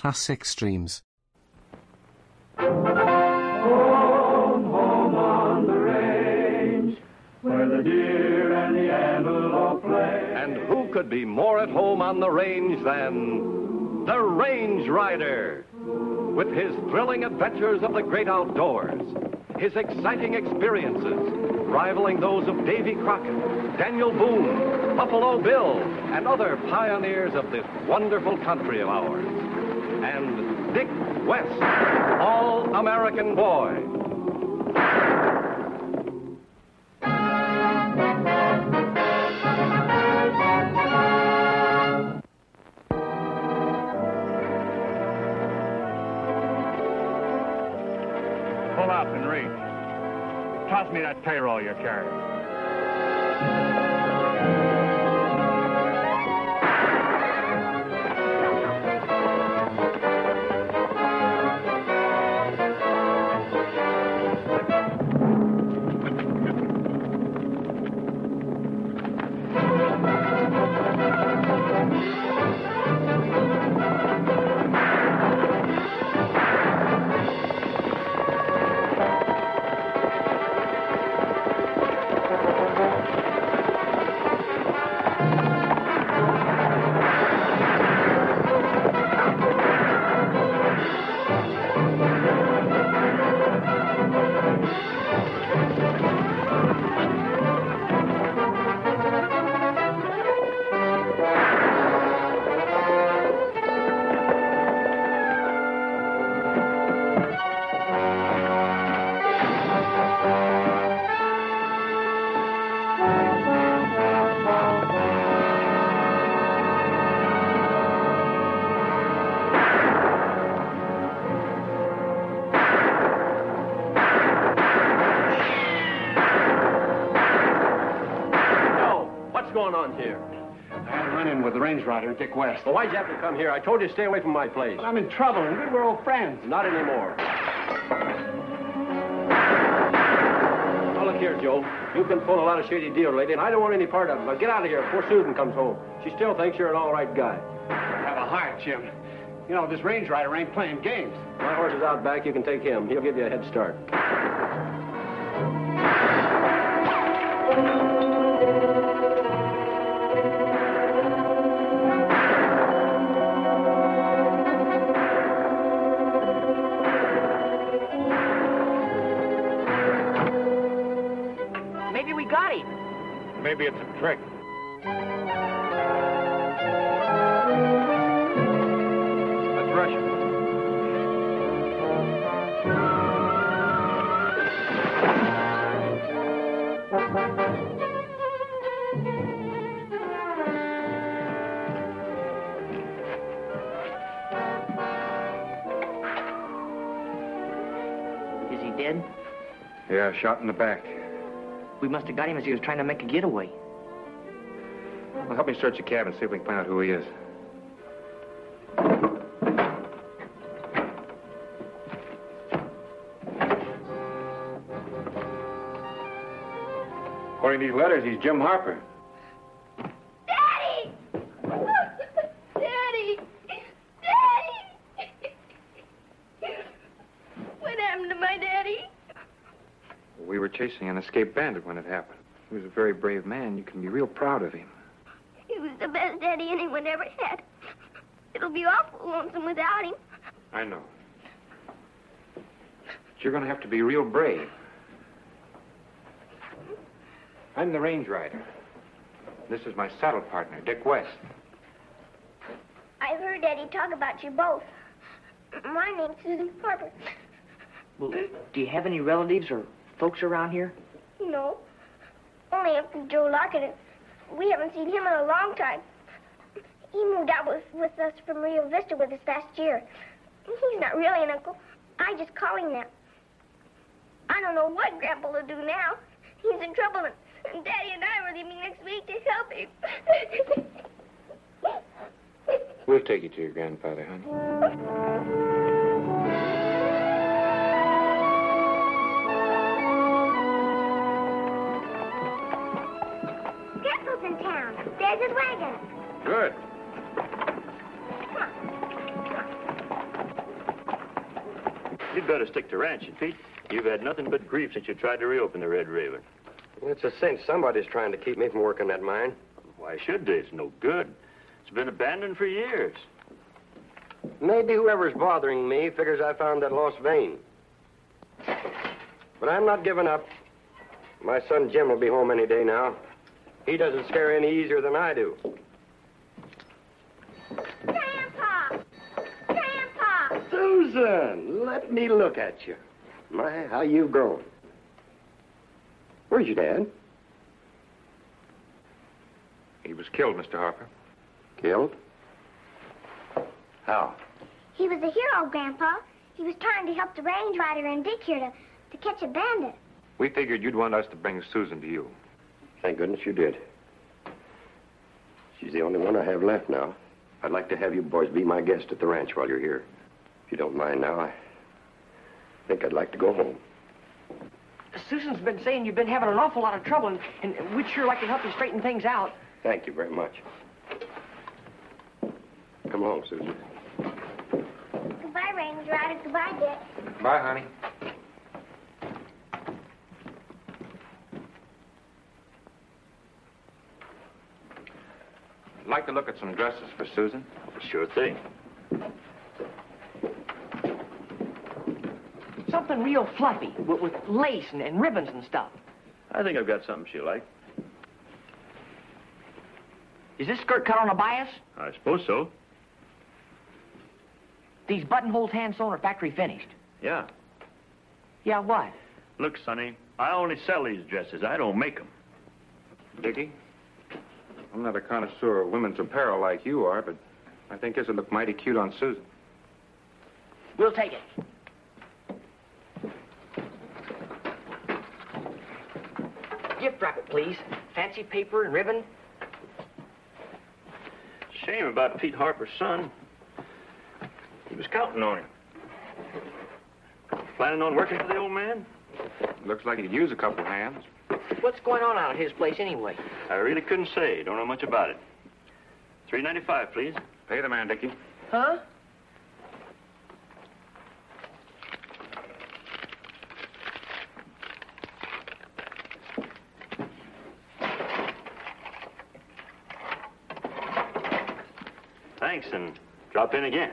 classic streams. Home, home on the range, where the deer and the antelope play. And who could be more at home on the range than the Range Rider? With his thrilling adventures of the great outdoors, his exciting experiences, rivaling those of Davy Crockett, Daniel Boone, Buffalo Bill, and other pioneers of this wonderful country of ours. And Dick West, All American Boy. Pull up and reach. Toss me that payroll you're carrying. Run-in with the range rider, Dick West. Well, why'd you have to come here? I told you to stay away from my place. I'm in trouble, and we were old friends. Not anymore. Now, look here, Joe. You've been pulling a lot of shady deals lately, and I don't want any part of it. But get out of here before Susan comes home. She still thinks you're an all right guy. Have a heart, Jim. You know, this range rider ain't playing games. My horse is out back. You can take him. He'll give you a head start. Maybe it's a trick. Let's rush him. Is he dead? Yeah, shot in the back. We must have got him as he was trying to make a getaway. Well, help me search the cabin, see if we can find out who he is. According to these letters, he's Jim Harper. Daddy! Daddy! Daddy! What happened to my daddy? We were chasing an escaped bandit when it happened. He was a very brave man. You can be real proud of him. He was the best daddy anyone ever had. It'll be awful lonesome without him. I know. But you're going to have to be real brave. I'm the range rider. This is my saddle partner, Dick West. I've heard Daddy talk about you both. My name's Susan Harper. Well, do you have any relatives or folks around here? No. Only Uncle Joe Lockett. We haven't seen him in a long time. He moved out with, with us from Rio Vista with us last year. He's not really an uncle. I just call him that. I don't know what Grandpa will do now. He's in trouble, and, and Daddy and I are leaving next week to help him. We'll take you to your grandfather, honey. Good. You'd better stick to ranching, Pete. You've had nothing but grief since you tried to reopen the Red Raven. It's a cinch. Somebody's trying to keep me from working that mine. Why should they? It's no good. It's been abandoned for years. Maybe whoever's bothering me figures I found that lost vein. But I'm not giving up. My son Jim will be home any day now. He doesn't scare any easier than I do. Susan, let me look at you. My, how you've grown. Where's your dad? He was killed, Mr. Harper. Killed? How? He was a hero, Grandpa. He was trying to help the range rider and Dick here to, to catch a bandit. We figured you'd want us to bring Susan to you. Thank goodness you did. She's the only one I have left now. I'd like to have you boys be my guest at the ranch while you're here. If you don't mind now, I think I'd like to go home. Susan's been saying you've been having an awful lot of trouble, and, and we'd sure like to help you straighten things out. Thank you very much. Come along, Susan. Goodbye, Ranger. rider. Goodbye, Dick. Bye, honey. I'd like to look at some dresses for Susan. Sure thing. Something real fluffy, with, with lace and, and ribbons and stuff. I think I've got something she'll like. Is this skirt cut on a bias? I suppose so. These buttonholes hand sewn or factory finished? Yeah. Yeah, what? Look, Sonny, I only sell these dresses. I don't make them. Dickie, I'm not a connoisseur of women's apparel like you are, but I think this would look mighty cute on Susan. We'll take it. Gift wrap it, please. Fancy paper and ribbon. Shame about Pete Harper's son. He was counting on him. Planning on working for the old man? Looks like he'd use a couple of hands. What's going on out at his place anyway? I really couldn't say. Don't know much about it. Three ninety-five, please. Pay the man, Dickie. Huh? Thanks, and drop in again.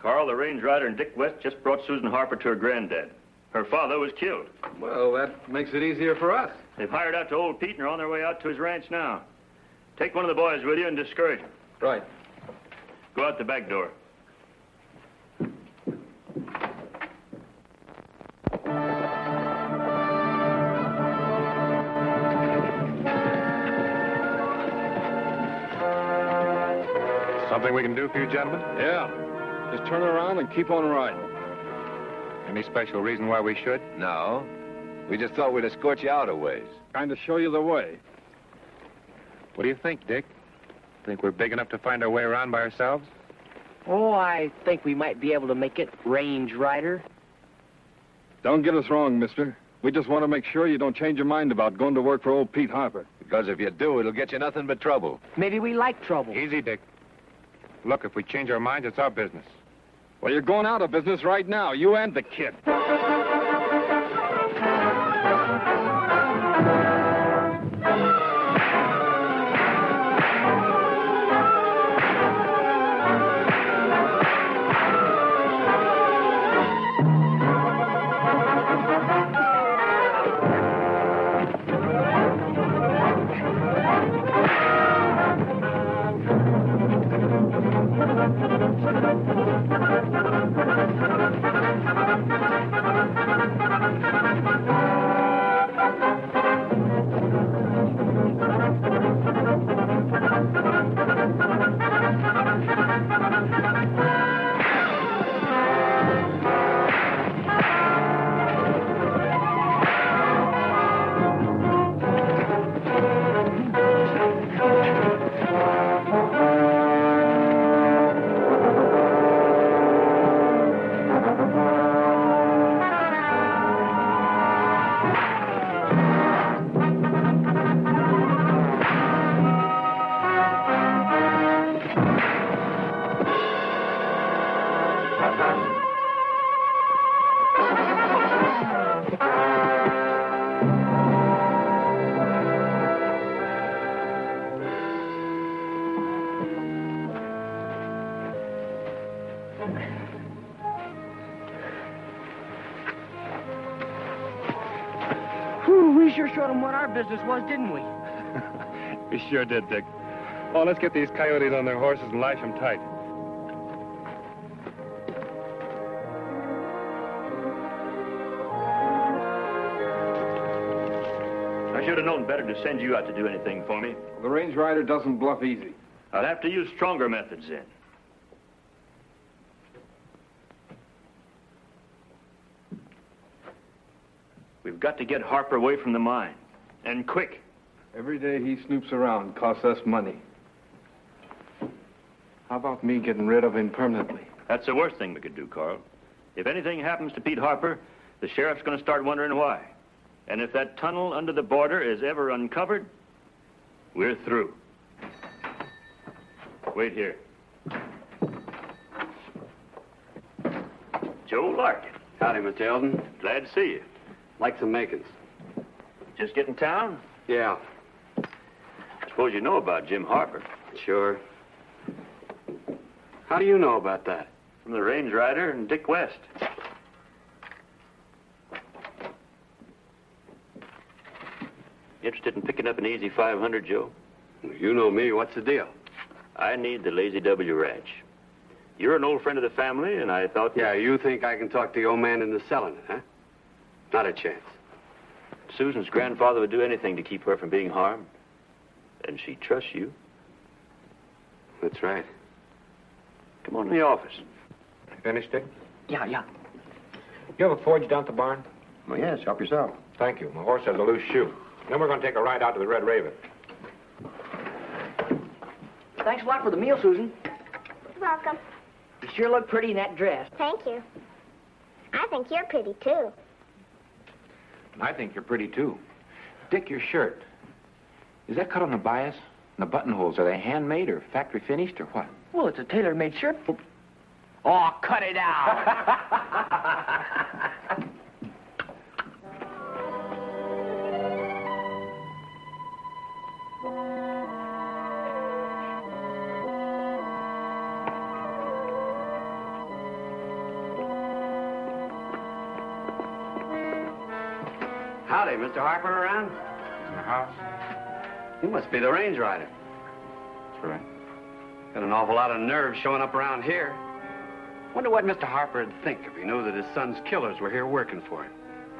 Carl, the range rider, and Dick West just brought Susan Harper to her granddad. Her father was killed. Well, that makes it easier for us. They've hired out to old Pete and are on their way out to his ranch now. Take one of the boys with you and discourage him. Right. Go out the back door. Something we can do for you, gentlemen? Yeah. Just turn around and keep on riding. Any special reason why we should? No. We just thought we'd escort you out a ways. Kind of show you the way. What do you think, Dick? Think we're big enough to find our way around by ourselves? Oh, I think we might be able to make it, range rider. Don't get us wrong, mister. We just want to make sure you don't change your mind about going to work for old Pete Harper. Because if you do, it'll get you nothing but trouble. Maybe we like trouble. Easy, Dick. Look, if we change our minds, it's our business. Well, you're going out of business right now, you and the kid. We sure showed them what our business was, didn't we? We sure did, Dick. Oh, let's get these coyotes on their horses and lash them tight. I should have known better to send you out to do anything for me. The range rider doesn't bluff easy. I'll have to use stronger methods then. Got to get Harper away from the mine. And quick. Every day he snoops around costs us money. How about me getting rid of him permanently? That's the worst thing we could do, Carl. If anything happens to Pete Harper, the sheriff's going to start wondering why. And if that tunnel under the border is ever uncovered, we're through. Wait here. Joe Larkin. Howdy, Mr. Eldon. Glad to see you. Like some makings. Just get in town? Yeah, I Suppose you know about Jim Harper. sure. How do you know about that? From the Range Rider and Dick West. Interested in picking up an easy 500, Joe? You know me. What's the deal? I need the Lazy W Ranch. You're an old friend of the family, and I thought... Yeah, you think I can talk to the old man into selling it, huh? Not a chance. Susan's grandfather would do anything to keep her from being harmed. And she trusts you. That's right. Come on to the office. Finished, Dick? Yeah, yeah. You have a forge down at the barn? Well, yes, help yourself. Thank you. My horse has a loose shoe. Then we're going to take a ride out to the Red Raven. Thanks a lot for the meal, Susan. You're Welcome. You sure look pretty in that dress. Thank you. I think you're pretty, too. And I think you're pretty, too. Dick, your shirt. Is that cut on the bias? And the buttonholes, are they handmade or factory finished or what? Well, it's a tailor-made shirt. Oh, oh cut it out. Howdy, Mr. Harper around? In the house? You must be the range rider. That's right. Got an awful lot of nerve showing up around here. Wonder what Mr. Harper would think if he knew that his son's killers were here working for him.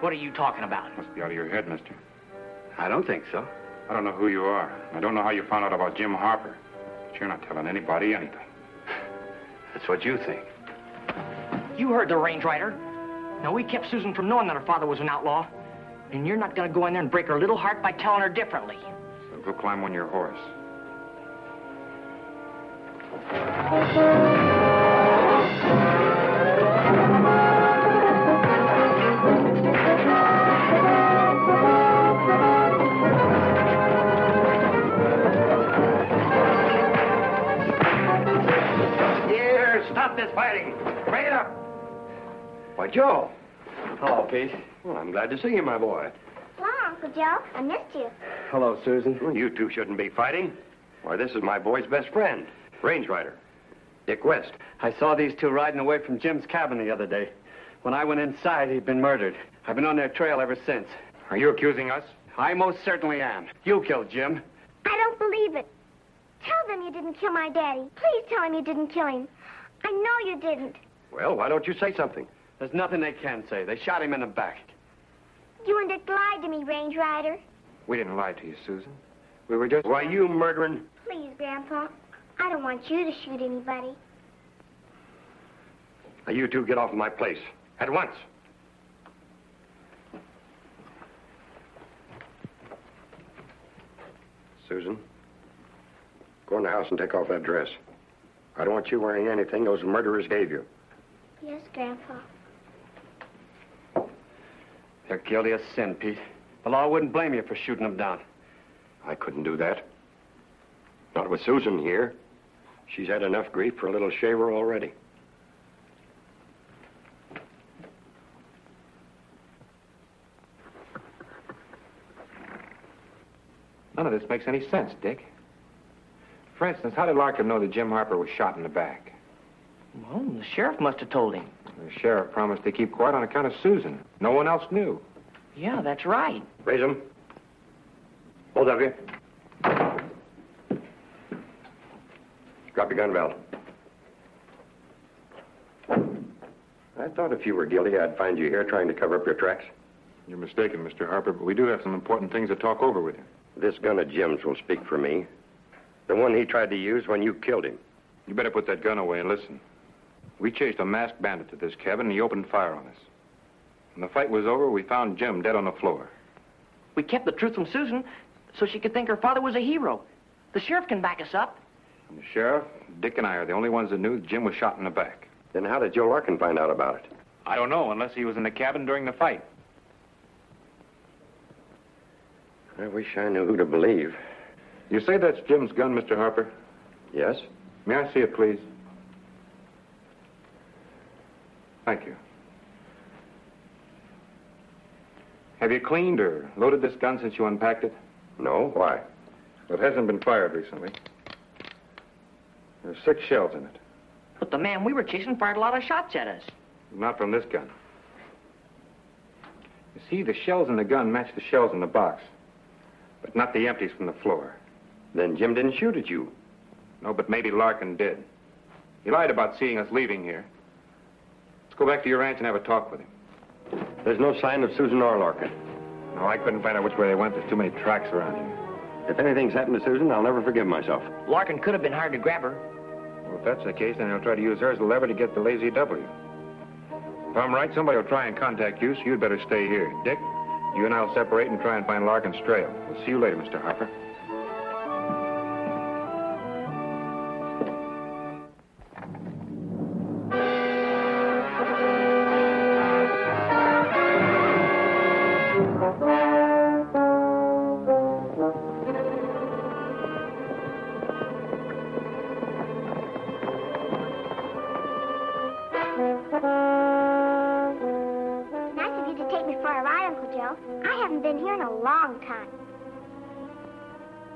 what are you talking about? Must be out of your head, mister. I don't think so. I don't know who you are. I don't know how you found out about Jim Harper. But you're not telling anybody anything. That's what you think. You heard the range rider. Now, we kept Susan from knowing that her father was an outlaw. And you're not going to go in there and break her little heart by telling her differently. So go climb on your horse. Here, stop this fighting. Bring it up. Why, Joe. Hello, Pete. Well, I'm glad to see you, my boy. Hello, Uncle Joe. I missed you. Hello, Susan. Well, you two shouldn't be fighting. Why, this is my boy's best friend, Range Rider, Dick West. I saw these two riding away from Jim's cabin the other day. When I went inside, he'd been murdered. I've been on their trail ever since. Are you accusing us? I most certainly am. You killed Jim. I don't believe it. Tell them you didn't kill my daddy. Please tell him you didn't kill him. I know you didn't. Well, why don't you say something? There's nothing they can say. They shot him in the back. You and Dick lied to me, Range Rider. We didn't lie to you, Susan. We were just... Why, you murdering... Please, Grandpa. I don't want you to shoot anybody. Now, you two get off of my place. At once. Susan, go in the house and take off that dress. I don't want you wearing anything those murderers gave you. Yes, Grandpa. They're guilty of sin, Pete. The law wouldn't blame you for shooting them down. I couldn't do that. Not with Susan here. She's had enough grief for a little shaver already. None of this makes any sense, Dick. For instance, how did Larkin know that Jim Harper was shot in the back? Well, the sheriff must have told him. The sheriff promised to keep quiet on account of Susan. No one else knew. Yeah, that's right. Raise them. Both of you. Drop your gun belt. I thought if you were guilty, I'd find you here trying to cover up your tracks. You're mistaken, Mr. Harper, but we do have some important things to talk over with you. This gun of Jim's will speak for me. The one he tried to use when you killed him. You better put that gun away and listen. We chased a masked bandit to this cabin, and he opened fire on us. When the fight was over, we found Jim dead on the floor. We kept the truth from Susan so she could think her father was a hero. The sheriff can back us up. And the sheriff, Dick, and I are the only ones that knew Jim was shot in the back. Then how did Joe Larkin find out about it? I don't know, unless he was in the cabin during the fight. I wish I knew who to believe. You say that's Jim's gun, Mr. Harper? Yes? May I see it, please? Thank you. Have you cleaned or loaded this gun since you unpacked it? No. Why? It hasn't been fired recently. There's six shells in it. But the man we were chasing fired a lot of shots at us. Not from this gun. You see, the shells in the gun match the shells in the box, but not the empties from the floor. Then Jim didn't shoot at you. No, but maybe Larkin did. He lied about seeing us leaving here. Let's go back to your ranch and have a talk with him. There's no sign of Susan or Larkin. No, I couldn't find out which way they went. There's too many tracks around here. If anything's happened to Susan, I'll never forgive myself. Larkin could have been hired to grab her. Well, if that's the case, then he'll try to use her as a lever to get the lazy W. If I'm right, somebody will try and contact you, so you'd better stay here. Dick, you and I'll separate and try and find Larkin's trail. We'll see you later, Mr. Harper. Long time.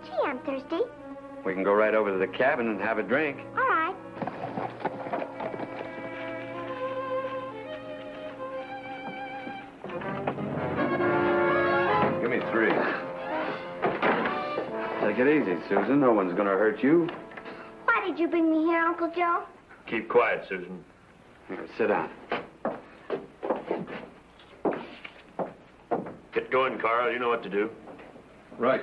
Gee, I'm thirsty. We can go right over to the cabin and have a drink. All right. Give me three. Take it easy, Susan. No one's gonna hurt you. Why did you bring me here, Uncle Joe? Keep quiet, Susan. Here, sit down. Going, Carl. You know what to do. Right.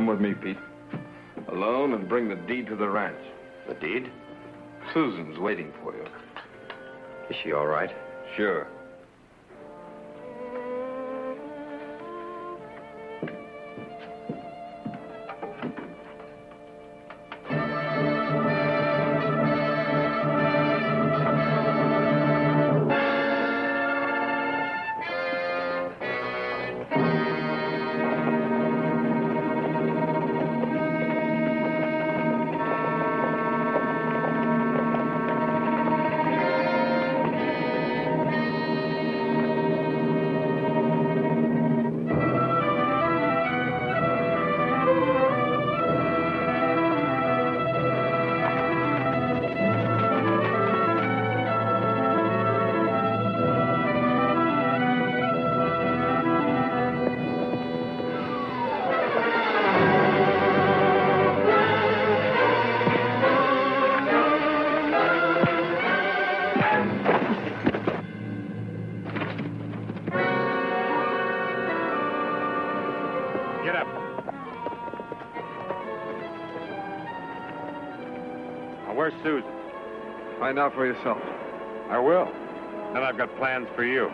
Come with me, Pete. Alone and bring the deed to the ranch. The deed? Susan's waiting for you. Is she all right? Sure. Get up. Now, where's Susan? Find out for yourself. I will. Then I've got plans for you.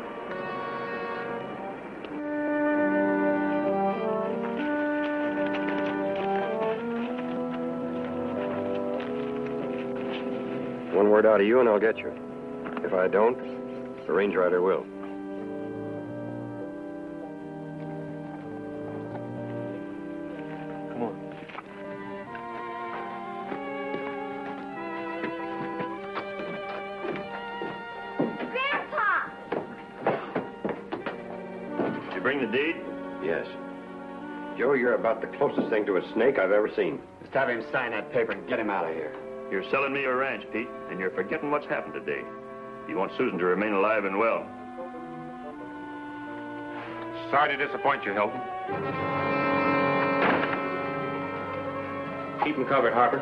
One word out of you and I'll get you. If I don't, the Range Rider will. About the closest thing to a snake I've ever seen. Just have him sign that paper and get him out of here. You're selling me your ranch, Pete, and you're forgetting what's happened today. You want Susan to remain alive and well. Sorry to disappoint you, Hilton. Keep him covered, Harper.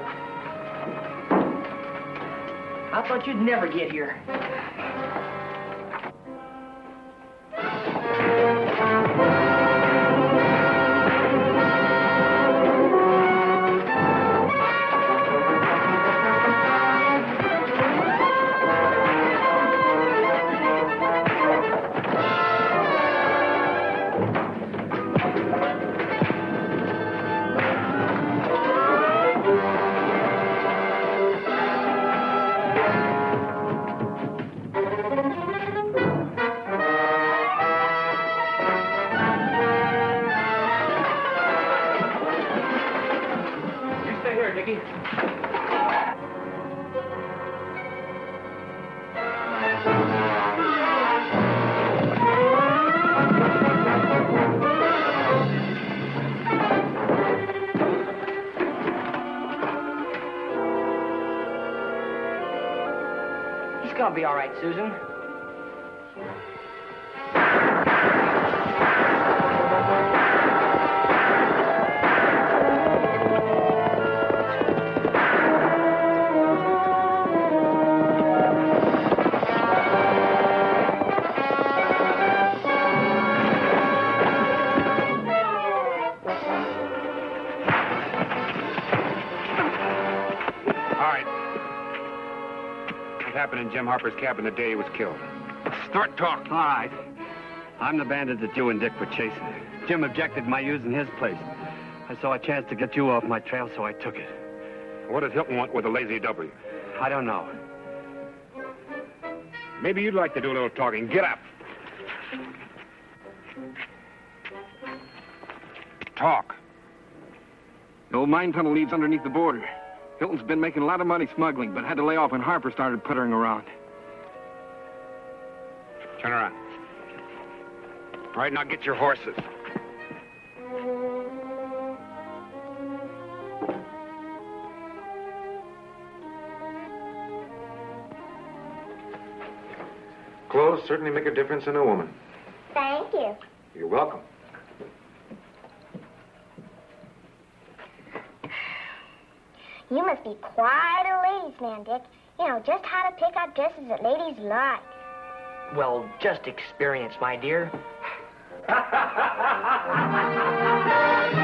I thought you'd never get here. Susan. Jim Harper's cabin the day he was killed? Start talking. All right. I'm the bandit that you and Dick were chasing. Jim objected my using his place. I saw a chance to get you off my trail, so I took it. What does Hilton want with a lazy W? I don't know. Maybe you'd like to do a little talking. Get up. Talk. The old mine tunnel leads underneath the border. Hilton's been making a lot of money smuggling, but had to lay off when Harper started puttering around. Turn around. All right, now get your horses. Clothes certainly make a difference in a woman. Thank you. You're welcome. You be quite a ladies' man, Dick. You know just how to pick out dresses that ladies like. Well, just experience, my dear.